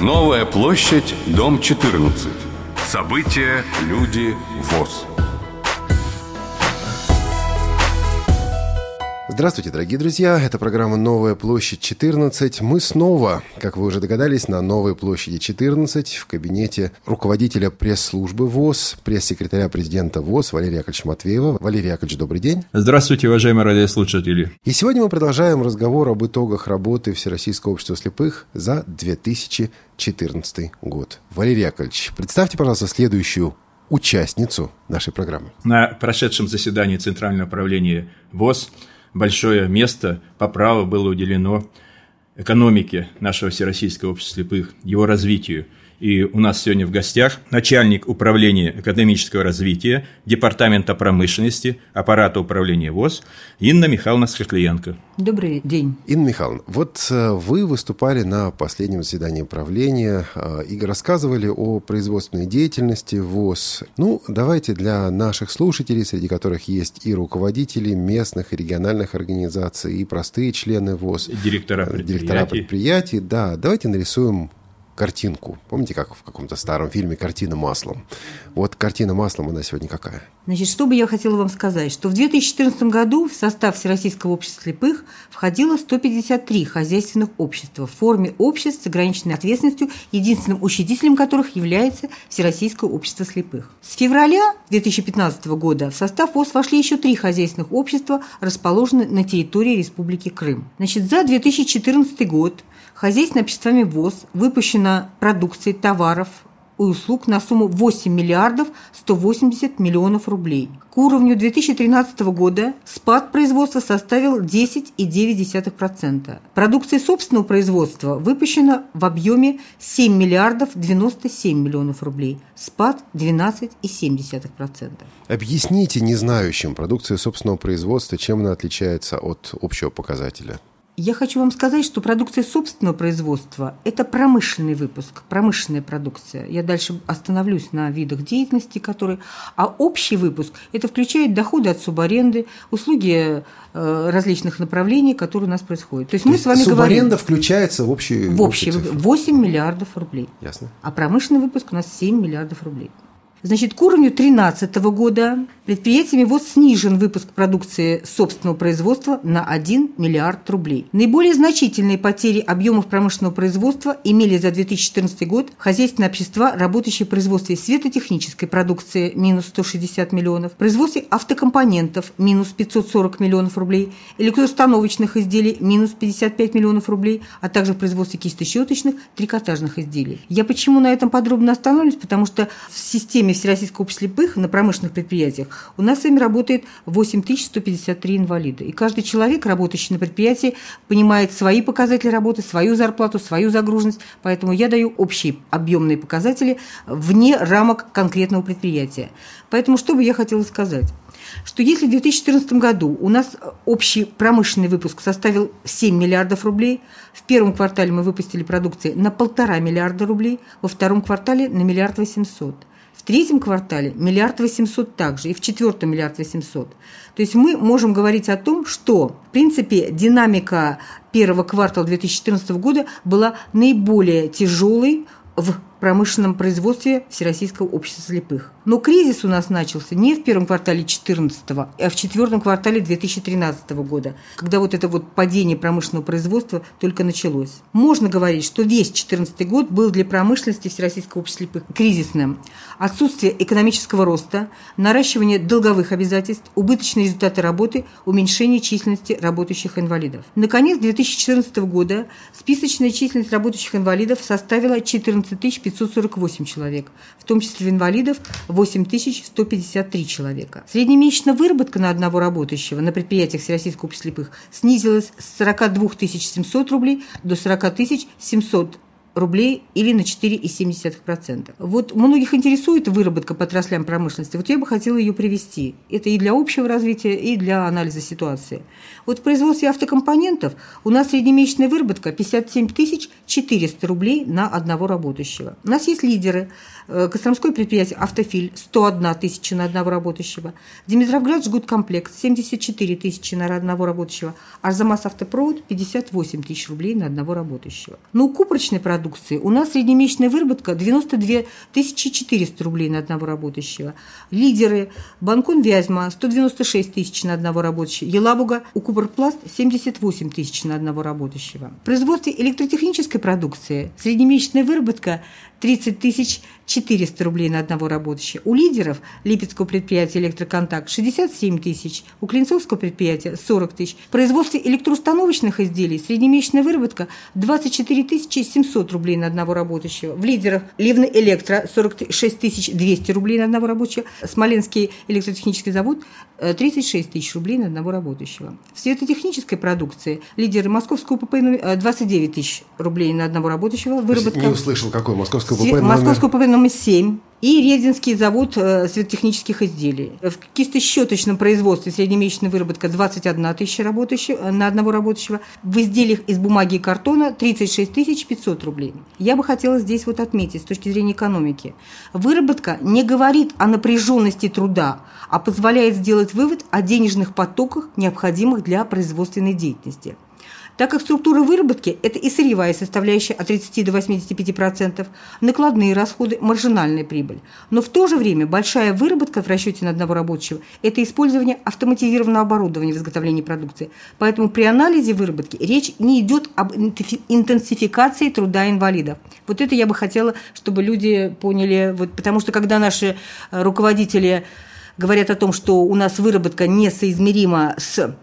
Новая площадь, дом 14. События, люди, ВОЗ. Здравствуйте, дорогие друзья. Это программа «Новая площадь 14». Мы снова, как вы уже догадались, на Новой площади 14 в кабинете руководителя пресс-службы ВОЗ, пресс-секретаря президента ВОЗ Валерия Яковлевича Матвеева. Валерий Яковлевич, добрый день. Здравствуйте, уважаемые радиослушатели. И сегодня мы продолжаем разговор об итогах работы Всероссийского общества слепых за 2014 год. Валерий Яковлевич, представьте, пожалуйста, следующую участницу нашей программы. На прошедшем заседании Центрального управления ВОЗ – большое место по праву было уделено экономике нашего Всероссийского общества слепых, его развитию – и у нас сегодня в гостях начальник управления экономического развития Департамента промышленности аппарата управления ВОЗ Инна Михайловна Схотлиенко. Добрый день. Инна Михайловна, вот э, вы выступали на последнем заседании управления э, и рассказывали о производственной деятельности ВОЗ. Ну, давайте для наших слушателей, среди которых есть и руководители местных и региональных организаций, и простые члены ВОЗ. Директора предприятий. Директора предприятий, да. Давайте нарисуем картинку. Помните, как в каком-то старом фильме «Картина маслом»? Вот картина маслом, она сегодня какая? Значит, что бы я хотела вам сказать, что в 2014 году в состав Всероссийского общества слепых входило 153 хозяйственных общества в форме обществ с ограниченной ответственностью, единственным учредителем которых является Всероссийское общество слепых. С февраля 2015 года в состав ВОЗ вошли еще три хозяйственных общества, расположенные на территории Республики Крым. Значит, за 2014 год хозяйственными обществами ВОЗ выпущена продукции, товаров и услуг на сумму 8 миллиардов 180 миллионов рублей. К уровню 2013 года спад производства составил 10,9%. Продукции собственного производства выпущено в объеме 7 миллиардов 97 миллионов рублей. Спад 12,7%. Объясните незнающим продукции собственного производства, чем она отличается от общего показателя. Я хочу вам сказать, что продукция собственного производства – это промышленный выпуск, промышленная продукция. Я дальше остановлюсь на видах деятельности, которые… А общий выпуск – это включает доходы от субаренды, услуги э, различных направлений, которые у нас происходят. То есть То мы с вами субаренда говорим… Субаренда включается в общий… В общий, 8 миллиардов рублей. Ясно. А промышленный выпуск у нас 7 миллиардов рублей. Значит, к уровню 2013 года предприятиями ВОЗ снижен выпуск продукции собственного производства на 1 миллиард рублей. Наиболее значительные потери объемов промышленного производства имели за 2014 год хозяйственные общества, работающие в производстве светотехнической продукции – минус 160 миллионов, производстве автокомпонентов – минус 540 миллионов рублей, электроустановочных изделий – минус 55 миллионов рублей, а также производстве кистощеточных, трикотажных изделий. Я почему на этом подробно остановлюсь? Потому что в системе Всероссийского общества слепых на промышленных предприятиях у нас с вами работает 8153 инвалида. И каждый человек, работающий на предприятии, понимает свои показатели работы, свою зарплату, свою загруженность. Поэтому я даю общие объемные показатели вне рамок конкретного предприятия. Поэтому что бы я хотела сказать? что если в 2014 году у нас общий промышленный выпуск составил 7 миллиардов рублей, в первом квартале мы выпустили продукции на полтора миллиарда рублей, во втором квартале на миллиард восемьсот – третьем квартале миллиард восемьсот также, и в четвертом миллиард восемьсот. То есть мы можем говорить о том, что, в принципе, динамика первого квартала 2014 года была наиболее тяжелой в промышленном производстве Всероссийского общества слепых. Но кризис у нас начался не в первом квартале 2014, а в четвертом квартале 2013 года, когда вот это вот падение промышленного производства только началось. Можно говорить, что весь 2014 год был для промышленности Всероссийского общества слепых кризисным. Отсутствие экономического роста, наращивание долговых обязательств, убыточные результаты работы, уменьшение численности работающих инвалидов. Наконец, 2014 года списочная численность работающих инвалидов составила 14 548 человек, в том числе инвалидов 8153 человека. Среднемесячная выработка на одного работающего на предприятиях Всероссийского общества слепых снизилась с 42 700 рублей до 40 700 рублей или на 4,7%. Вот многих интересует выработка по отраслям промышленности. Вот я бы хотела ее привести. Это и для общего развития, и для анализа ситуации. Вот в производстве автокомпонентов у нас среднемесячная выработка 57 400 рублей на одного работающего. У нас есть лидеры. Э, Костромское предприятие «Автофиль» 101 тысяча на одного работающего. Димитровград «Жгуткомплект» 74 тысячи на одного работающего. Арзамас «Автопровод» 58 тысяч рублей на одного работающего. Но ну, купорочный продукт продукции у нас среднемесячная выработка 92 400 рублей на одного работающего. Лидеры Банкон Вязьма 196 тысяч на одного работающего. Елабуга Укуберпласт 78 тысяч на одного работающего. В производстве электротехнической продукции среднемесячная выработка 30 тысяч 400 рублей на одного работающего. У лидеров Липецкого предприятия «Электроконтакт» 67 тысяч, у Клинцовского предприятия 40 тысяч. В производстве электроустановочных изделий среднемесячная выработка 24 тысячи 700 рублей на одного работающего. В лидерах Ливны Электро 46 тысяч 200 рублей на одного рабочего. Смоленский электротехнический завод 36 тысяч рублей на одного работающего. В светотехнической продукции лидеры Московского ПП 29 тысяч рублей на одного работающего. Выработка. Не услышал, какой Московского ПП номер? Московского ПП номер 7 и Ревдинский завод э, светотехнических изделий. В кистощеточном производстве среднемесячная выработка 21 тысяча работающих, э, на одного работающего. В изделиях из бумаги и картона 36 500 рублей. Я бы хотела здесь вот отметить с точки зрения экономики. Выработка не говорит о напряженности труда, а позволяет сделать вывод о денежных потоках, необходимых для производственной деятельности так как структура выработки – это и сырьевая составляющая от 30 до 85%, накладные расходы – маржинальная прибыль. Но в то же время большая выработка в расчете на одного рабочего – это использование автоматизированного оборудования в изготовлении продукции. Поэтому при анализе выработки речь не идет об интенсификации труда инвалидов. Вот это я бы хотела, чтобы люди поняли, вот, потому что когда наши э, руководители говорят о том, что у нас выработка несоизмерима с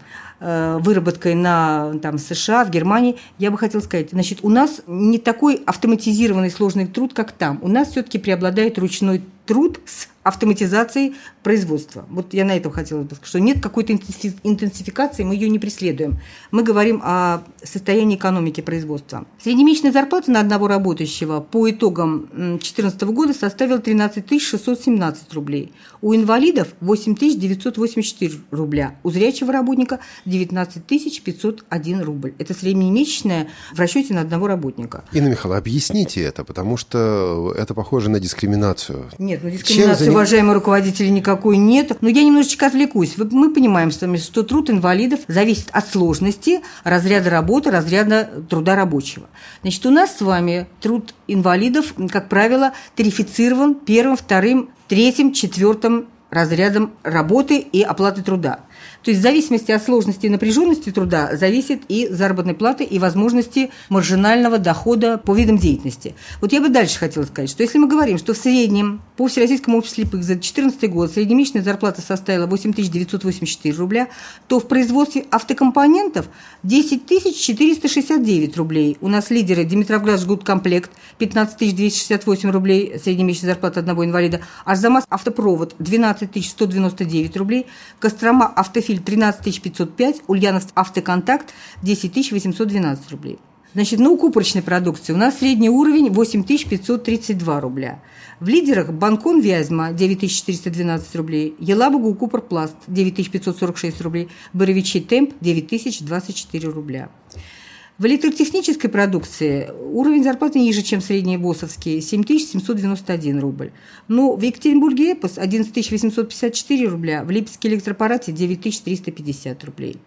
выработкой на там, США, в Германии, я бы хотела сказать, значит, у нас не такой автоматизированный сложный труд, как там. У нас все-таки преобладает ручной труд с автоматизацией производства. Вот я на этом хотела бы сказать, что нет какой-то интенсификации, мы ее не преследуем. Мы говорим о состоянии экономики производства. Среднемесячная зарплата на одного работающего по итогам 2014 года составила 13 617 рублей. У инвалидов 8 984 рубля. У зрячего работника 19 501 рубль. Это среднемесячная в расчете на одного работника. Инна Михайловна, объясните это, потому что это похоже на дискриминацию. Нет, ну дискриминации, уважаемые руководители, никакой нет. Но я немножечко отвлекусь. Мы понимаем с вами, что труд инвалидов зависит от сложности разряда работы, разряда труда рабочего. Значит, у нас с вами труд инвалидов, как правило, тарифицирован первым, вторым, третьим, четвертым разрядом работы и оплаты труда. То есть в зависимости от сложности и напряженности труда зависит и заработной платы, и возможности маржинального дохода по видам деятельности. Вот я бы дальше хотела сказать, что если мы говорим, что в среднем по Всероссийскому обществу слепых за 2014 год среднемесячная зарплата составила 8 984 рубля, то в производстве автокомпонентов 10 469 рублей. У нас лидеры Димитровград жгуткомплект 15 268 рублей среднемесячная зарплата одного инвалида, Арзамас автопровод 12 199 рублей, Кострома автофильм Профиль 13 505, Ульяновск Автоконтакт 10 812 рублей. Значит, на укупорочной продукции у нас средний уровень 8532 рубля. В лидерах Банкон Вязьма 9412 рублей, Елабуга Укупорпласт 9546 рублей, Боровичи Темп 9024 рубля. В электротехнической продукции уровень зарплаты ниже, чем средний БОСовский – 7791 рубль. Но в Екатеринбурге ЭПОС – 11854 рубля, в Липецке электропарате – 9350 рублей.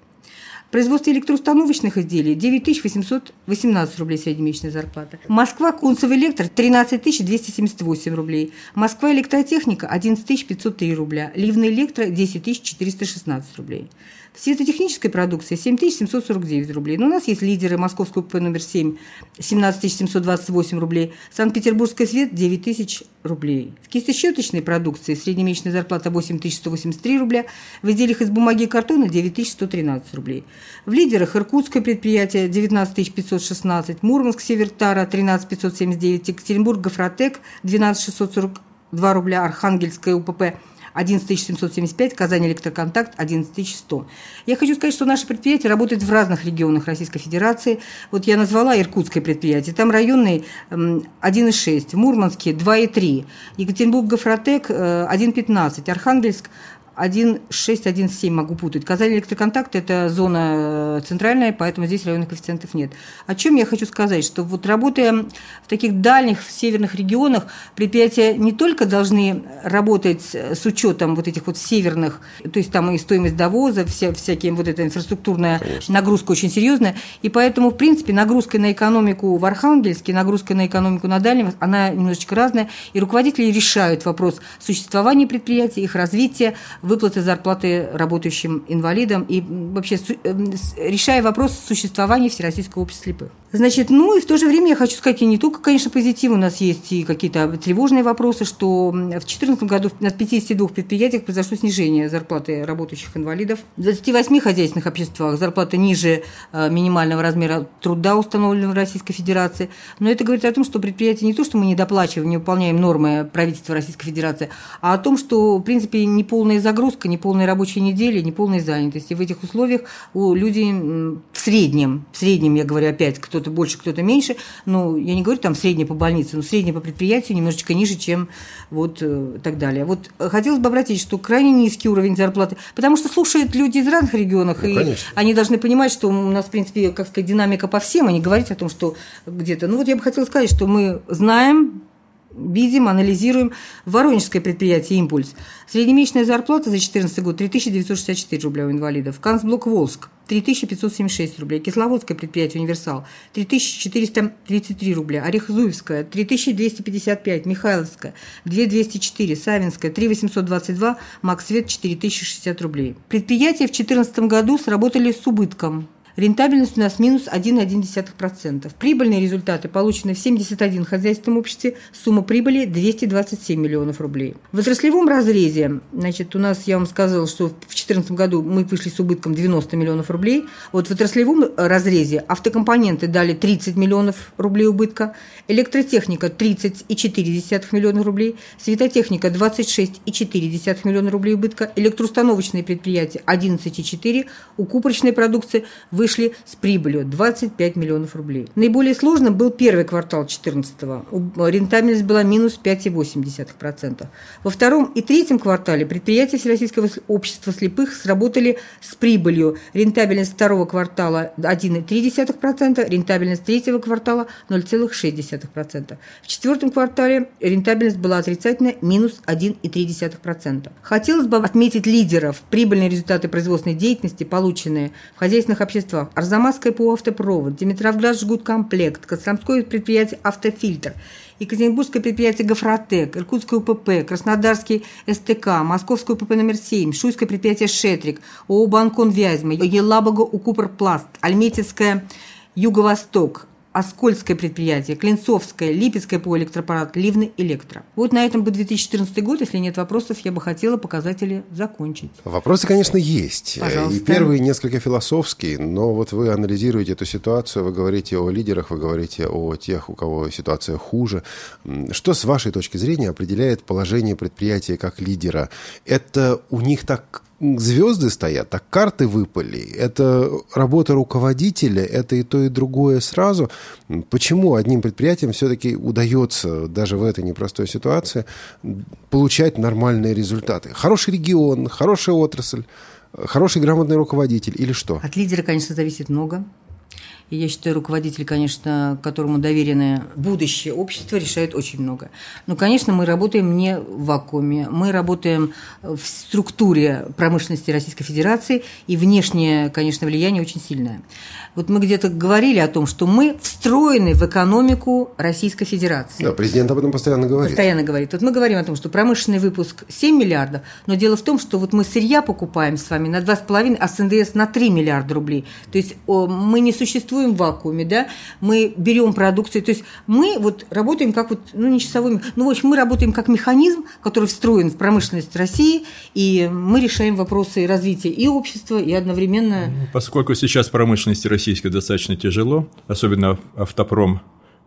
В производстве электроустановочных изделий 9818 рублей среднемесячная зарплата. Москва Кунцев Электр 13 278 рублей. Москва Электротехника 11 503 рубля. Ливна Электро 10 416 рублей. В светотехнической продукции 7749 рублей. Но у нас есть лидеры Московского ПП номер 7 17 728 рублей. Санкт-Петербургская свет 9 тысяч рублей. В кистощеточной продукции среднемесячная зарплата 8183 рубля. В изделиях из бумаги и картона 9113 рублей. В лидерах Иркутское предприятие 19 516, Мурманск Севертара 13 579, Екатеринбург Гофротек 12 642 рубля, Архангельская УПП 11 775, Казань Электроконтакт 11 100. Я хочу сказать, что наше предприятие работает в разных регионах Российской Федерации. Вот я назвала Иркутское предприятие. Там районный 1,6, Мурманский 2,3, Екатеринбург Гофротек 1,15, Архангельск 1,6-1,7 могу путать. Казань электроконтакт – это зона центральная, поэтому здесь районных коэффициентов нет. О чем я хочу сказать, что вот работая в таких дальних северных регионах, предприятия не только должны работать с учетом вот этих вот северных, то есть там и стоимость довоза, вся, всякие вот эта инфраструктурная Конечно. нагрузка очень серьезная, и поэтому, в принципе, нагрузка на экономику в Архангельске, нагрузка на экономику на Дальнем, она немножечко разная, и руководители решают вопрос существования предприятий, их развития, выплаты зарплаты работающим инвалидам и вообще э, решая вопрос существования Всероссийского общества слепых. Значит, ну и в то же время я хочу сказать, и не только, конечно, позитив, у нас есть и какие-то тревожные вопросы, что в 2014 году на 52 предприятиях произошло снижение зарплаты работающих инвалидов. В 28 хозяйственных обществах зарплата ниже э, минимального размера труда, установленного в Российской Федерации. Но это говорит о том, что предприятия не то, что мы не доплачиваем, не выполняем нормы правительства Российской Федерации, а о том, что, в принципе, неполная загрузка, неполные рабочие недели, неполная занятость. И в этих условиях у людей в среднем, в среднем, я говорю опять, кто кто-то больше, кто-то меньше. Ну, я не говорю там среднее по больнице, но среднее по предприятию немножечко ниже, чем вот э, так далее. Вот хотелось бы обратить, что крайне низкий уровень зарплаты, потому что слушают люди из разных регионов, ну, и конечно. они должны понимать, что у нас, в принципе, как сказать, динамика по всем, а не говорить о том, что где-то. Ну, вот я бы хотела сказать, что мы знаем, видим, анализируем Воронежское предприятие «Импульс». Среднемесячная зарплата за 2014 год 3964 рубля у инвалидов. Канцблок «Волск» 3576 рублей. Кисловодское предприятие «Универсал» 3433 рубля. Орехзуевская 3255. Михайловская 2204. Савинская 3822. Максвет 4060 рублей. Предприятия в 2014 году сработали с убытком Рентабельность у нас минус 1,1%. Прибыльные результаты получены в 71 хозяйственном обществе. Сумма прибыли 227 миллионов рублей. В отраслевом разрезе, значит, у нас, я вам сказала, что в 2014 году мы вышли с убытком 90 миллионов рублей. Вот в отраслевом разрезе автокомпоненты дали 30 миллионов рублей убытка, электротехника 30,4 миллиона рублей, светотехника 26,4 миллиона рублей убытка, электроустановочные предприятия 11,4, укупорочной продукции вы вышли с прибылью 25 миллионов рублей. Наиболее сложным был первый квартал 2014-го. Рентабельность была минус 5,8%. Во втором и третьем квартале предприятия Всероссийского общества слепых сработали с прибылью. Рентабельность второго квартала 1,3%, рентабельность третьего квартала 0,6%. В четвертом квартале рентабельность была отрицательная, минус 1,3%. Хотелось бы отметить лидеров. Прибыльные результаты производственной деятельности, полученные в хозяйственных обществах производства, Арзамасское ПО-автопровод, Димитровград жгуткомплект, Костромское предприятие «Автофильтр», Екатеринбургское предприятие «Гофротек», Иркутское УПП, Краснодарский СТК, Московское УПП номер 7, Шуйское предприятие «Шетрик», ООО «Банкон Вязьма», Елабога Укупорпласт, Альметьевская «Юго-Восток», Оскольское предприятие, Клинцовское, Липецкое по электропарат, Ливны Электро. Вот на этом бы 2014 год, если нет вопросов, я бы хотела показатели закончить. Вопросы, конечно, есть. Пожалуйста. И первые несколько философские, но вот вы анализируете эту ситуацию, вы говорите о лидерах, вы говорите о тех, у кого ситуация хуже. Что с вашей точки зрения определяет положение предприятия как лидера? Это у них так звезды стоят, так карты выпали. Это работа руководителя, это и то, и другое сразу. Почему одним предприятиям все-таки удается даже в этой непростой ситуации получать нормальные результаты? Хороший регион, хорошая отрасль, хороший грамотный руководитель или что? От лидера, конечно, зависит много. И я считаю, руководитель, конечно, которому доверено будущее общества, решает очень много. Но, конечно, мы работаем не в вакууме. Мы работаем в структуре промышленности Российской Федерации, и внешнее, конечно, влияние очень сильное. Вот мы где-то говорили о том, что мы встроены в экономику Российской Федерации. Да, президент об этом постоянно говорит. Постоянно говорит. Вот мы говорим о том, что промышленный выпуск 7 миллиардов, но дело в том, что вот мы сырья покупаем с вами на 2,5, а с НДС на 3 миллиарда рублей. То есть мы не существуем существуем в вакууме, да, мы берем продукцию, то есть мы вот работаем как вот, ну, не часовыми, ну, в общем, мы работаем как механизм, который встроен в промышленность России, и мы решаем вопросы развития и общества, и одновременно... Ну, поскольку сейчас промышленности российской достаточно тяжело, особенно автопром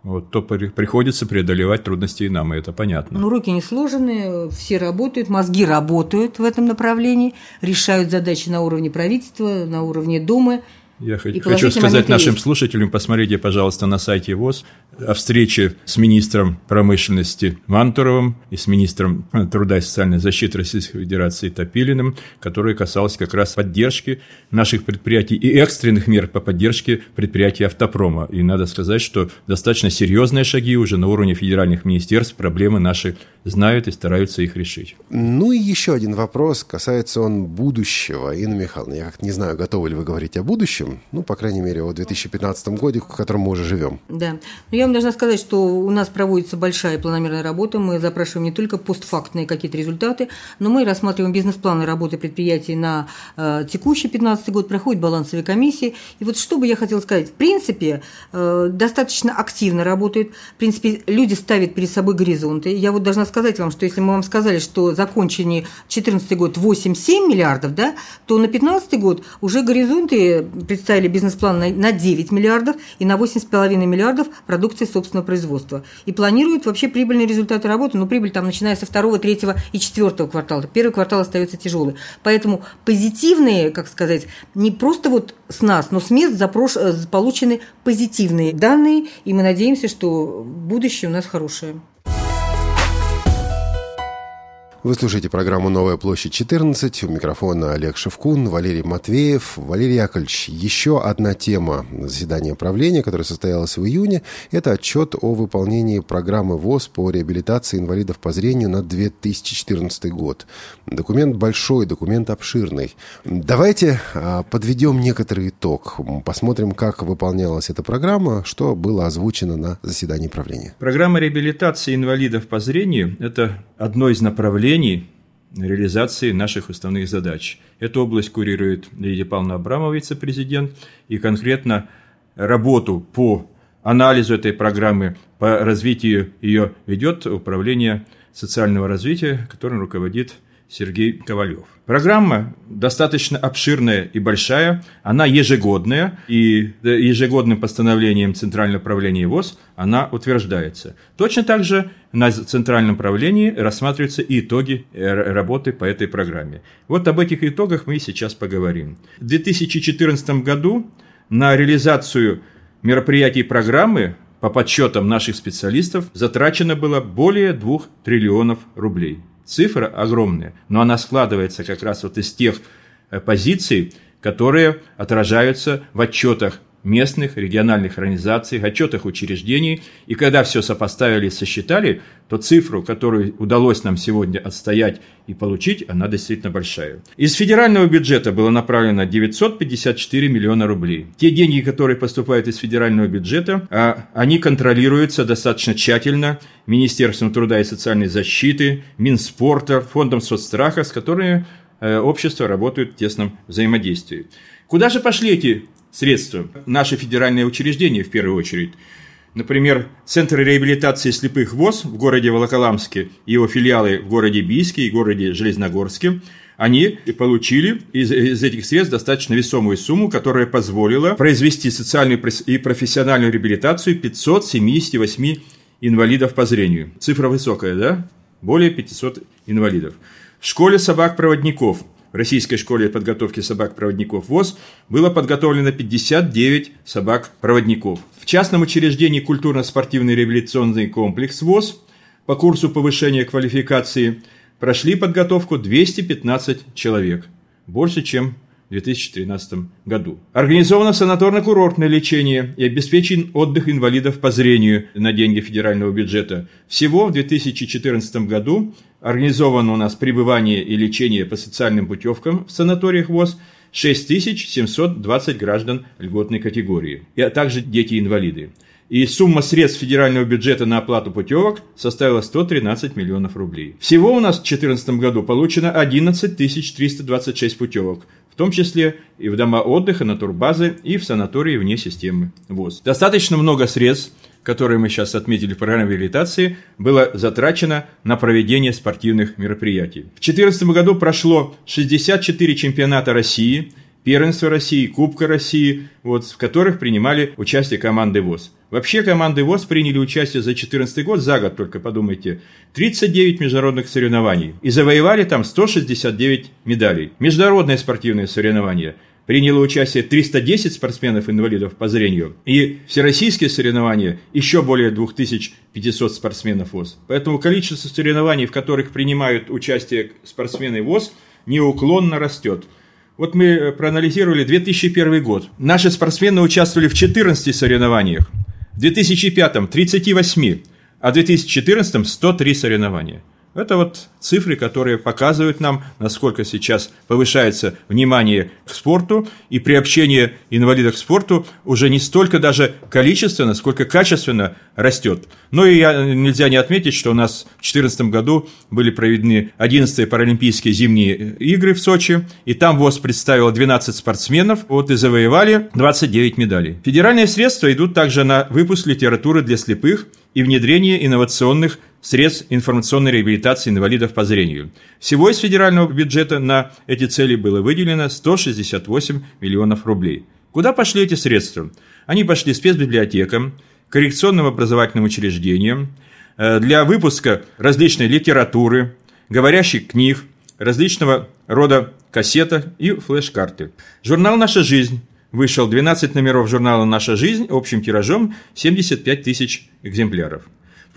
вот, то приходится преодолевать трудности и нам, и это понятно. Ну, руки не сложены, все работают, мозги работают в этом направлении, решают задачи на уровне правительства, на уровне Думы, Я хочу сказать нашим есть. слушателям, посмотрите, пожалуйста, на сайте ВОЗ о встрече с министром промышленности Мантуровым и с министром труда и социальной защиты Российской Федерации Топилиным, которая касалась как раз поддержки наших предприятий и экстренных мер по поддержке предприятий автопрома. И надо сказать, что достаточно серьезные шаги уже на уровне федеральных министерств, проблемы наши знают и стараются их решить. Ну и еще один вопрос, касается он будущего. Инна Михайловна, я как не знаю, готовы ли вы говорить о будущем, ну, по крайней мере, о 2015 году, в котором мы уже живем. Да. Но я вам должна сказать, что у нас проводится большая планомерная работа. Мы запрашиваем не только постфактные какие-то результаты, но мы рассматриваем бизнес-планы работы предприятий на э, текущий 2015 год, проходит балансовые комиссии. И вот что бы я хотела сказать. В принципе, э, достаточно активно работают. В принципе, люди ставят перед собой горизонты. Я вот должна сказать вам, что если мы вам сказали, что закончение 2014 год 8-7 миллиардов, да, то на 2015 год уже горизонты представили бизнес-план на, на 9 миллиардов и на 8,5 миллиардов продукции собственного производства. И планируют вообще прибыльные результаты работы, но прибыль там начиная со второго, третьего и четвертого квартала. Первый квартал остается тяжелый. Поэтому позитивные, как сказать, не просто вот с нас, но с мест запрош... Э, получены позитивные данные, и мы надеемся, что будущее у нас хорошее. Вы слушаете программу «Новая площадь 14». У микрофона Олег Шевкун, Валерий Матвеев. Валерий Яковлевич, еще одна тема заседания правления, которое состоялось в июне, это отчет о выполнении программы ВОЗ по реабилитации инвалидов по зрению на 2014 год. Документ большой, документ обширный. Давайте а, подведем некоторый итог. Посмотрим, как выполнялась эта программа, что было озвучено на заседании правления. Программа реабилитации инвалидов по зрению – это одно из направлений реализации наших основных задач. Эту область курирует Лидия Павловна Абрамова, вице-президент, и конкретно работу по анализу этой программы, по развитию ее ведет Управление социального развития, которым руководит Сергей Ковалев. Программа достаточно обширная и большая, она ежегодная, и ежегодным постановлением Центрального правления ВОЗ она утверждается. Точно так же на Центральном правлении рассматриваются и итоги э, работы по этой программе. Вот об этих итогах мы сейчас поговорим. В 2014 году на реализацию мероприятий программы по подсчетам наших специалистов затрачено было более 2 триллионов рублей. Цифра огромная, но она складывается как раз вот из тех э, позиций, которые отражаются в отчетах местных региональных организаций, отчетах учреждений. И когда все сопоставили и сосчитали, то цифру, которую удалось нам сегодня отстоять и получить, она действительно большая. Из федерального бюджета было направлено 954 миллиона рублей. Те деньги, которые поступают из федерального бюджета, а, они контролируются достаточно тщательно Министерством труда и социальной защиты, Минспорта, Фондом соцстраха, с которыми э, общество работает в тесном взаимодействии. Куда же пошли эти средства. Наши федеральные учреждения, в первую очередь. Например, Центр реабилитации слепых ВОЗ в городе Волоколамске и его филиалы в городе Бийске и городе Железногорске, они получили из, из этих средств достаточно весомую сумму, которая позволила произвести социальную и профессиональную реабилитацию 578 инвалидов по зрению. Цифра высокая, да? Более 500 инвалидов. В школе собак-проводников – в Российской школе подготовки собак-проводников ВОЗ было подготовлено 59 собак-проводников. В частном учреждении культурно-спортивный реабилитационный комплекс ВОЗ по курсу повышения квалификации прошли подготовку 215 человек, больше, чем в 2013 году. Организовано санаторно-курортное лечение и обеспечен отдых инвалидов по зрению на деньги федерального бюджета. Всего в 2014 году организовано у нас пребывание и лечение по социальным путевкам в санаториях ВОЗ 6720 граждан льготной категории, а также дети-инвалиды. И сумма средств федерального бюджета на оплату путевок составила 113 миллионов рублей. Всего у нас в 2014 году получено 11 326 путевок, в том числе и в дома отдыха, на турбазы и в санатории вне системы ВОЗ. Достаточно много средств которые мы сейчас отметили в программе реабилитации, было затрачено на проведение спортивных мероприятий. В 2014 году прошло 64 чемпионата России, первенства России, Кубка России, вот, в которых принимали участие команды ВОЗ. Вообще команды ВОЗ приняли участие за 2014 год, за год только подумайте, 39 международных соревнований и завоевали там 169 медалей. Международные спортивные соревнования – приняло участие 310 спортсменов-инвалидов по зрению, и всероссийские соревнования еще более 2500 спортсменов ВОЗ. Поэтому количество соревнований, в которых принимают участие спортсмены ВОЗ, неуклонно растет. Вот мы проанализировали 2001 год. Наши спортсмены участвовали в 14 соревнованиях, в 2005 – 38, а в 2014 – 103 соревнования. Это вот цифры, которые показывают нам, насколько сейчас повышается внимание к спорту, и приобщение инвалидов к спорту уже не столько даже количественно, сколько качественно растет. Но и нельзя не отметить, что у нас в 2014 году были проведены 11-е Паралимпийские зимние игры в Сочи, и там ВОЗ представила 12 спортсменов, вот и завоевали 29 медалей. Федеральные средства идут также на выпуск литературы для слепых и внедрение инновационных средств информационной реабилитации инвалидов по зрению. Всего из федерального бюджета на эти цели было выделено 168 миллионов рублей. Куда пошли эти средства? Они пошли спецбиблиотекам, коррекционным образовательным учреждениям, э, для выпуска различной литературы, говорящих книг, различного рода кассета и флеш-карты. Журнал «Наша жизнь» вышел 12 номеров журнала «Наша жизнь» общим тиражом 75 тысяч экземпляров.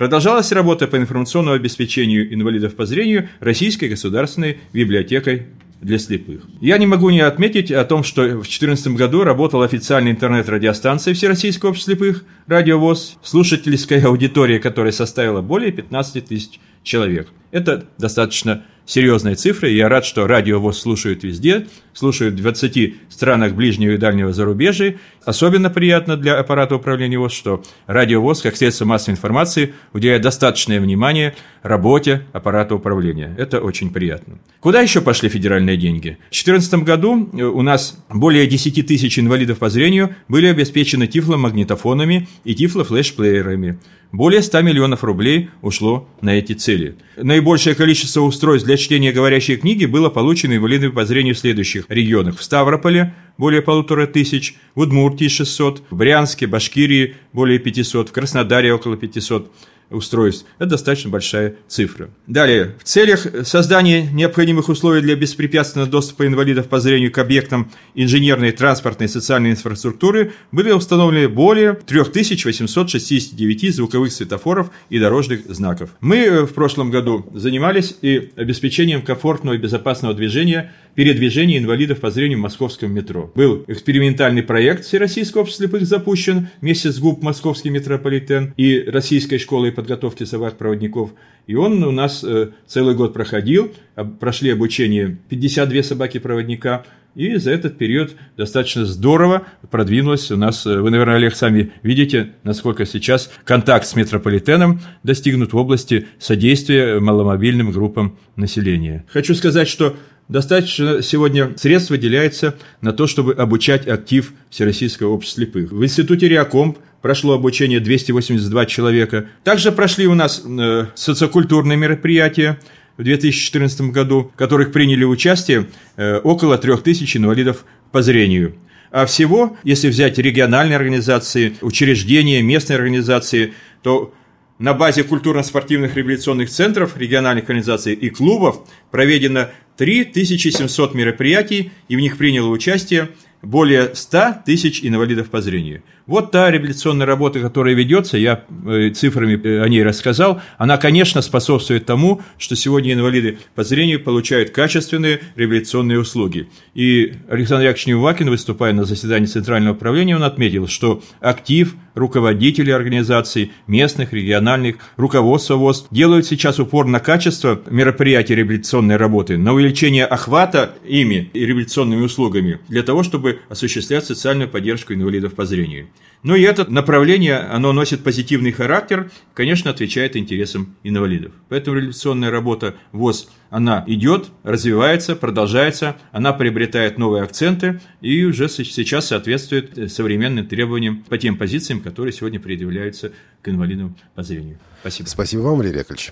Продолжалась работа по информационному обеспечению инвалидов по зрению Российской государственной библиотекой для слепых. Я не могу не отметить о том, что в 2014 году работала официальная интернет-радиостанция Всероссийского общества слепых «Радиовоз», слушательская аудитория которая составила более 15 тысяч человек. Это достаточно серьезные цифры. Я рад, что радио ВОЗ слушают везде, слушают в 20 странах ближнего и дальнего зарубежья. Особенно приятно для аппарата управления ВОЗ, что радио ВОЗ, как средство массовой информации, уделяет достаточное внимание работе аппарата управления. Это очень приятно. Куда еще пошли федеральные деньги? В 2014 году э, у нас более 10 тысяч инвалидов по зрению были обеспечены тифломагнитофонами и тифлофлешплеерами. Более 100 миллионов рублей ушло на эти цели. Наибольшее количество устройств для чтения говорящей книги было получено инвалидами по зрению в следующих регионах. В Ставрополе более полутора тысяч, в Удмуртии 600, в Брянске, Башкирии более 500, в Краснодаре около 500 устройств. Это достаточно большая цифра. Далее. В целях создания необходимых условий для беспрепятственного доступа инвалидов по зрению к объектам инженерной, транспортной и социальной инфраструктуры были установлены более 3869 звуковых светофоров и дорожных знаков. Мы э, в прошлом году занимались и обеспечением комфортного и безопасного движения передвижения инвалидов по зрению в московском метро. Был экспериментальный проект Всероссийского общества слепых запущен вместе с ГУП «Московский метрополитен» и Российской школой подготовки собак-проводников. И он у нас э, целый год проходил, прошли обучение 52 собаки-проводника, и за этот период достаточно здорово продвинулось у нас, э, вы, наверное, Олег, сами видите, насколько сейчас контакт с метрополитеном достигнут в области содействия маломобильным группам населения. Хочу сказать, что достаточно сегодня средств выделяется на то, чтобы обучать актив Всероссийского общества слепых. В институте Реакомп прошло обучение 282 человека. Также прошли у нас э, социокультурные мероприятия в 2014 году, в которых приняли участие э, около 3000 инвалидов по зрению. А всего, если взять региональные организации, учреждения, местные организации, то на базе культурно-спортивных реабилитационных центров, региональных организаций и клубов проведено 3700 мероприятий, и в них приняло участие более 100 тысяч инвалидов по зрению. Вот та реабилитационная работа, которая ведется, я э, цифрами э, о ней рассказал, она, конечно, способствует тому, что сегодня инвалиды по зрению получают качественные реабилитационные услуги. И Александр Яковлевич Невакин, выступая на заседании Центрального управления, он отметил, что актив, руководители организаций, местных, региональных, руководство ВОЗ делают сейчас упор на качество мероприятий реабилитационной работы, на увеличение охвата ими и реабилитационными услугами, для того, чтобы осуществлять социальную поддержку инвалидов по зрению. Ну и это направление, оно носит позитивный характер, конечно, отвечает интересам инвалидов. Поэтому революционная работа ВОЗ, она идет, развивается, продолжается, она приобретает новые акценты и уже сейчас соответствует современным требованиям по тем позициям, которые сегодня предъявляются к инвалидам по зрению. Спасибо. Спасибо вам, Валерий Яковлевич.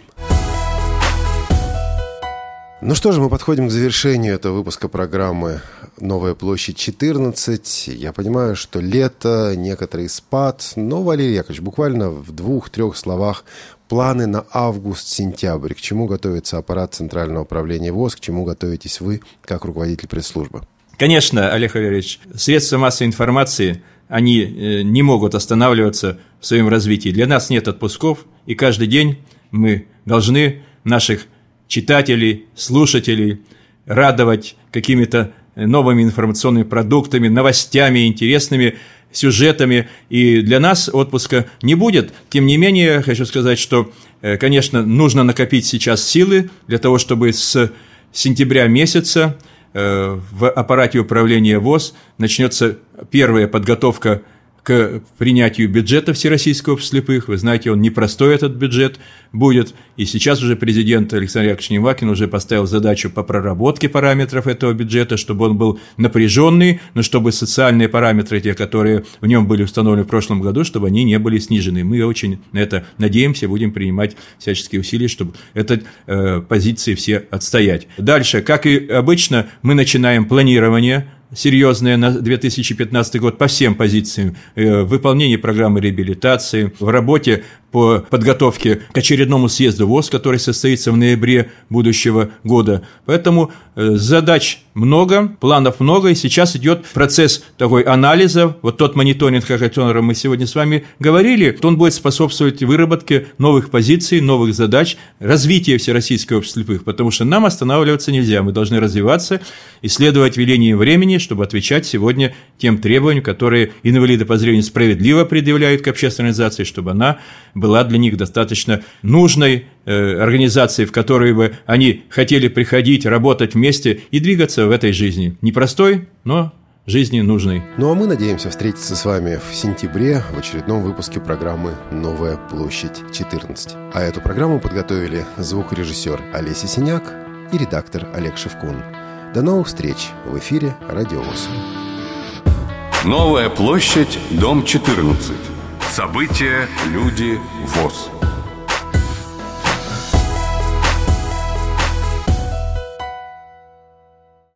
Ну что же, мы подходим к завершению этого выпуска программы «Новая площадь 14». Я понимаю, что лето, некоторый спад, но, Валерий Яковлевич, буквально в двух-трех словах планы на август-сентябрь. К чему готовится аппарат Центрального управления ВОЗ, к чему готовитесь вы, как руководитель пресс-службы? Конечно, Олег Валерьевич, средства массовой информации, они э, не могут останавливаться в своем развитии. Для нас нет отпусков, и каждый день мы должны наших читателей, слушателей радовать какими-то новыми информационными продуктами, новостями, интересными сюжетами. И для нас отпуска не будет. Тем не менее, хочу сказать, что, э, конечно, нужно накопить сейчас силы для того, чтобы с сентября месяца э, в аппарате управления ВОЗ начнется первая подготовка к принятию бюджета Всероссийского общества слепых. Вы знаете, он непростой этот бюджет будет. И сейчас уже президент Александр Яковлевич Невакин уже поставил задачу по проработке параметров этого бюджета, чтобы он был напряженный, но чтобы социальные параметры, те, которые в нем были установлены в прошлом году, чтобы они не были снижены. Мы очень на это надеемся, будем принимать всяческие усилия, чтобы этой э, позиции все отстоять. Дальше, как и обычно, мы начинаем планирование серьезное на 2015 год по всем позициям. Э, в выполнении программы реабилитации, в работе по подготовке к очередному съезду ВОЗ, который состоится в ноябре будущего года. Поэтому э, задач много, планов много, и сейчас идет процесс такой анализа. Вот тот мониторинг, о котором мы сегодня с вами говорили, он будет способствовать выработке новых позиций, новых задач, развития Всероссийского общества слепых, потому что нам останавливаться нельзя, мы должны развиваться, исследовать велением времени, чтобы отвечать сегодня тем требованиям, которые инвалиды по зрению справедливо предъявляют к общественной организации, чтобы она была для них достаточно нужной э, организацией, в которой бы они хотели приходить, работать вместе и двигаться в этой жизни. Непростой, но жизни нужной. Ну а мы надеемся встретиться с вами в сентябре в очередном выпуске программы «Новая площадь 14». А эту программу подготовили звукорежиссер Олеся Синяк и редактор Олег Шевкун. До новых встреч в эфире «Радиовоз». Новая площадь, дом 14. События, люди, ВОЗ.